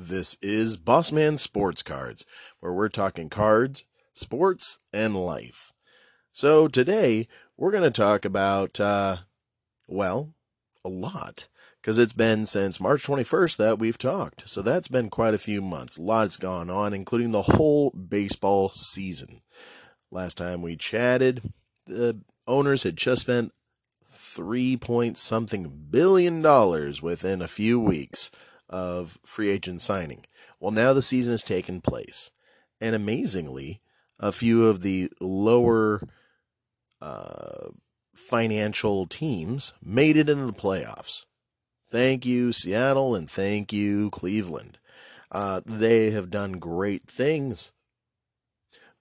This is Bossman Sports Cards, where we're talking cards, sports, and life. So today we're going to talk about, uh, well, a lot. Because it's been since March 21st that we've talked. So that's been quite a few months. A lot's gone on, including the whole baseball season. Last time we chatted, the owners had just spent three point something billion dollars within a few weeks of free agent signing. Well, now the season has taken place. And amazingly, a few of the lower uh, financial teams made it into the playoffs. Thank you, Seattle, and thank you, Cleveland. Uh, they have done great things.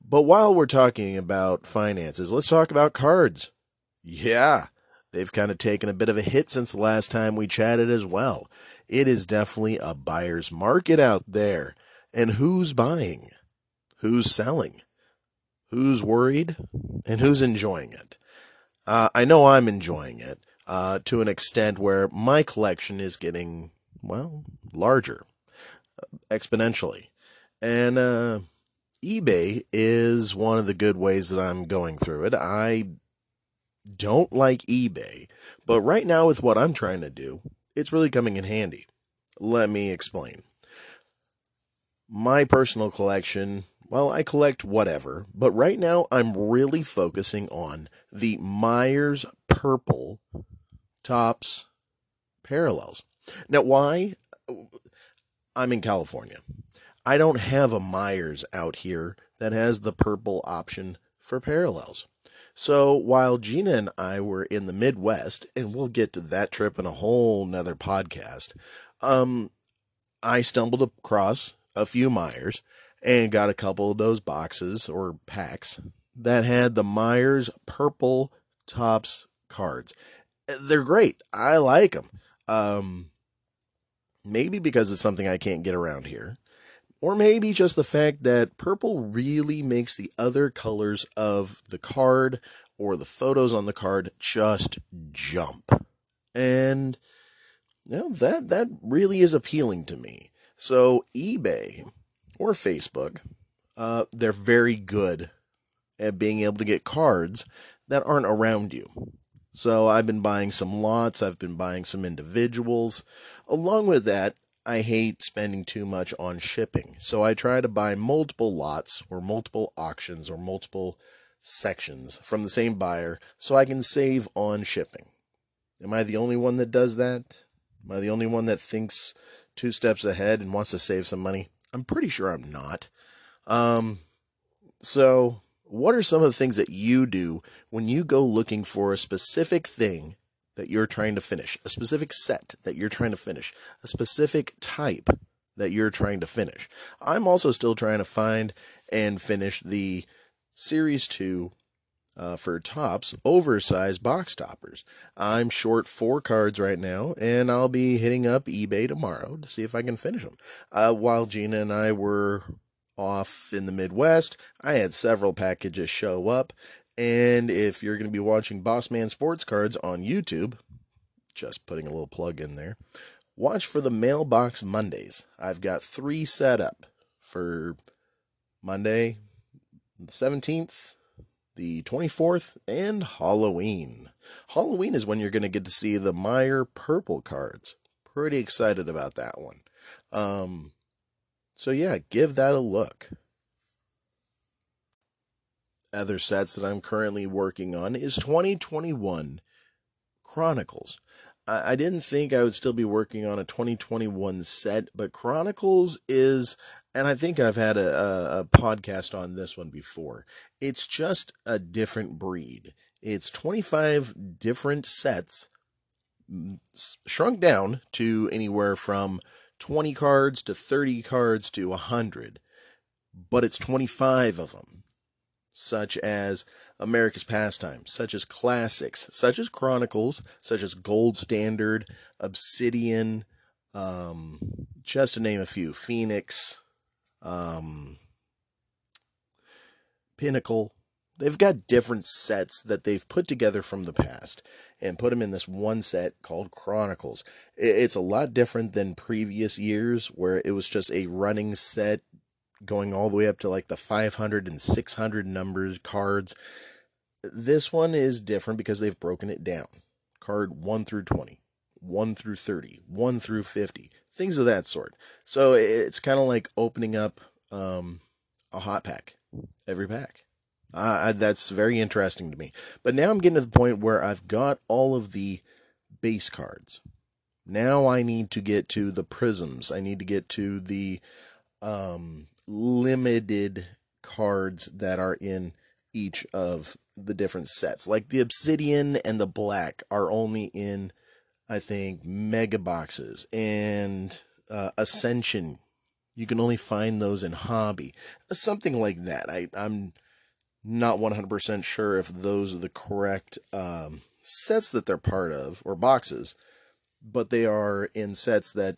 But while we're talking about finances, let's talk about cards. Yeah, they've kind of taken a bit of a hit since the last time we chatted as well. It is definitely a buyer's market out there. And who's buying? Who's selling? Who's worried? And who's enjoying it? Uh, I know I'm enjoying it uh, to an extent where my collection is getting, well, larger exponentially. And uh, eBay is one of the good ways that I'm going through it. I don't like eBay, but right now, with what I'm trying to do, it's really coming in handy. Let me explain. My personal collection, well, I collect whatever, but right now I'm really focusing on the Meijer's Purple Topps parallels. Now, why? I'm in California. I don't have a Meijer's out here that has the purple option for parallels. So while Gina and I were in the Midwest, and we'll get to that trip in a whole nother podcast, um, I stumbled across a few Meijers and got a couple of those boxes or packs that had the Meijer's purple Topps cards. They're great. I like them. Um, maybe because it's something I can't get around here or maybe just the fact that purple really makes the other colors of the card or the photos on the card just jump. And you know, that that really is appealing to me. So eBay or Facebook, uh, they're very good at being able to get cards that aren't around you. So I've been buying some lots, I've been buying some individuals. Along with that, I hate spending too much on shipping. So I try to buy multiple lots or multiple auctions or multiple sections from the same buyer so I can save on shipping. Am I the only one that does that? Am I the only one that thinks two steps ahead and wants to save some money? I'm pretty sure I'm not. Um, so, what are some of the things that you do when you go looking for a specific thing that you're trying to finish, a specific set that you're trying to finish, a specific type that you're trying to finish. I'm also still trying to find and finish the Series 2 uh, for Topps, oversized box toppers. I'm short four cards right now, and I'll be hitting up eBay tomorrow to see if I can finish them. Uh, while Gina and I were off in the Midwest, I had several packages show up, and if you're going to be watching Bossman Sports Cards on YouTube, just putting a little plug in there, watch for the Mailbox Mondays. I've got three set up for Monday, the 17th, the 24th, and Halloween. Halloween is when you're going to get to see the Meijer Purple cards. Pretty excited about that one. Um, so, yeah, give that a look other sets that I'm currently working on is 2021 Chronicles. I, I didn't think I would still be working on a 2021 set, but Chronicles is, and I think I've had a, a, a podcast on this one before. It's just a different breed. It's 25 different sets shrunk down to anywhere from 20 cards to 30 cards to 100, but it's 25 of them such as America's Pastime, such as classics, such as Chronicles, such as Gold Standard, Obsidian, um, just to name a few, Phoenix, um, Pinnacle. they've got different sets that they've put together from the past and put them in this one set called Chronicles. It's a lot different than previous years where it was just a running set going all the way up to like the 500 and 600 numbers cards. This one is different because they've broken it down. Card 1 through 20, 1 through 30, 1 through 50, things of that sort. So it's kind of like opening up um, a hot pack every pack. Uh, that's very interesting to me. But now I'm getting to the point where I've got all of the base cards. Now I need to get to the prisms. I need to get to the um, limited cards that are in each of the different sets. Like the obsidian and the black are only in, I think, mega boxes and uh, ascension. You can only find those in hobby, something like that. I, I'm not 100% sure if those are the correct um, sets that they're part of or boxes, but they are in sets that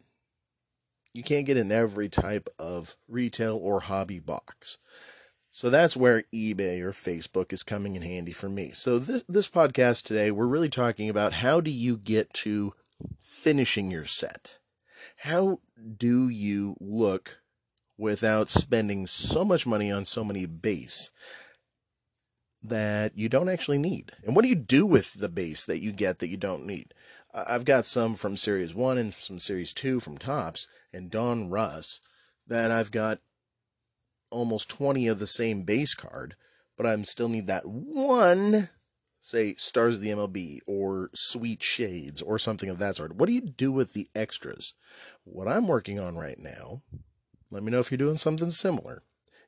you can't get in every type of retail or hobby box. So that's where eBay or Facebook is coming in handy for me. So this this podcast today we're really talking about how do you get to finishing your set? How do you look without spending so much money on so many base? that you don't actually need. And what do you do with the base that you get that you don't need? I've got some from Series 1 and some Series 2 from Topps and Donruss that I've got almost 20 of the same base card, but I still need that one, say, Stars of the MLB or Sweet Shades or something of that sort. What do you do with the extras? What I'm working on right now, let me know if you're doing something similar,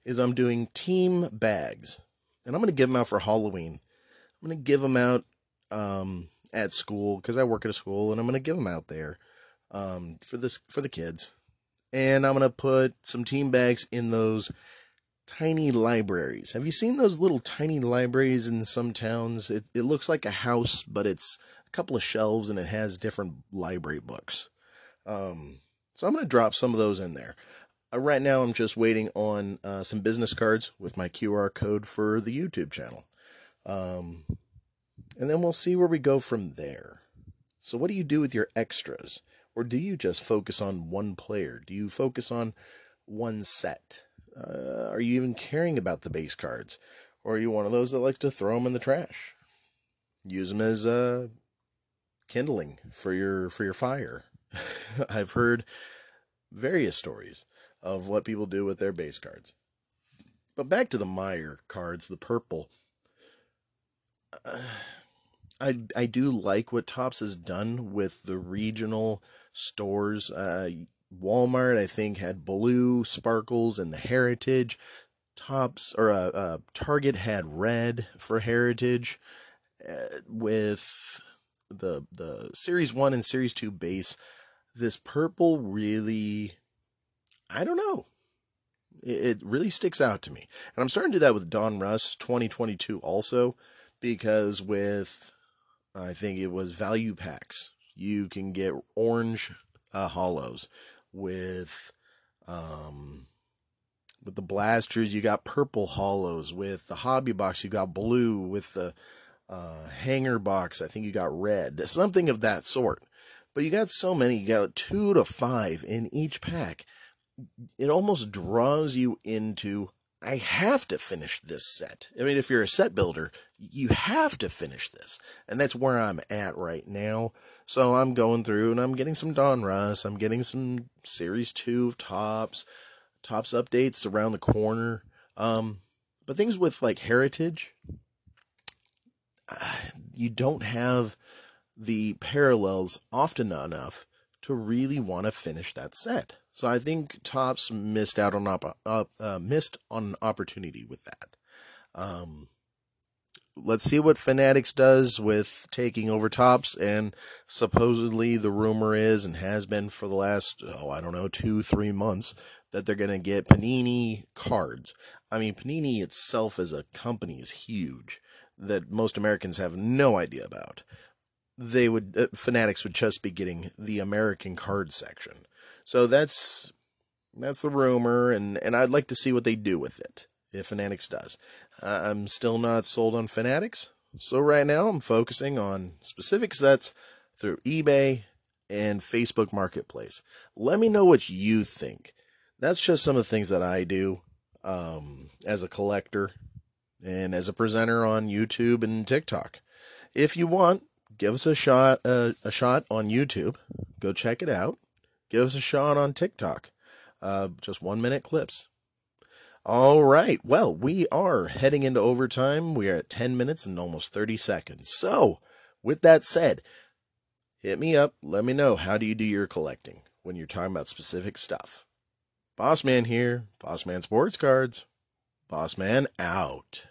is I'm doing team bags and I'm going to give them out for Halloween. I'm going to give them out um, at school because I work at a school, and I'm going to give them out there um, for this for the kids. And I'm going to put some team bags in those tiny libraries. Have you seen those little tiny libraries in some towns? It, it looks like a house, but it's a couple of shelves and it has different library books. Um, so I'm going to drop some of those in there. Uh, right now, I'm just waiting on uh, some business cards with my QR code for the YouTube channel. Um, and then we'll see where we go from there. So, what do you do with your extras? Or do you just focus on one player? Do you focus on one set? Uh, are you even caring about the base cards? Or are you one of those that likes to throw them in the trash? Use them as uh, kindling for your for your fire. I've heard various stories of what people do with their base cards. But back to the Meijer cards, the purple. Uh, I I do like what Topps has done with the regional stores. Uh, Walmart, I think, had blue sparkles and the Heritage. Topps or uh, uh, Target had red for Heritage. Uh, with the the Series One and Series Two base, this purple really I don't know. It, really sticks out to me. And I'm starting to do that with Donruss 2022 also, because with, I think it was value packs, you can get orange uh, holos with, um, with the blasters, you got purple holos. With the hobby box, you got blue. With the uh, hanger box, I think you got red. Something of that sort. But you got so many, you got two to five in each pack it almost draws you into I have to finish this set. I mean, if you're a set builder, you have to finish this. And that's where I'm at right now. So I'm going through and I'm getting some Donruss. I'm getting some Series 2 of Tops. Topps updates around the corner. Um, but things with like Heritage, uh, you don't have the parallels often enough to really want to finish that set. So I think Topps missed out on op- uh, uh, missed on an opportunity with that. Um, let's see what Fanatics does with taking over Topps, and supposedly the rumor is and has been for the last oh I don't know two three months that they're gonna get Panini cards. I mean Panini itself as a company is huge that most Americans have no idea about. They would uh, Fanatics would just be getting the American card section. So that's that's the rumor, and and I'd like to see what they do with it. if Fanatics does. I'm still not sold on Fanatics, so right now I'm focusing on specific sets through eBay and Facebook Marketplace. Let me know what you think. That's just some of the things that I do um, as a collector and as a presenter on YouTube and TikTok. If you want, give us a shot uh, a shot on YouTube. Go check it out. Give us a shot on TikTok. Uh, just one minute clips. All right. Well, we are heading into overtime. We are at 10 minutes and almost 30 seconds. So, with that said, hit me up. Let me know how do you do your collecting when you're talking about specific stuff. Boss Man here, Boss Man Sports Cards. Boss Man out.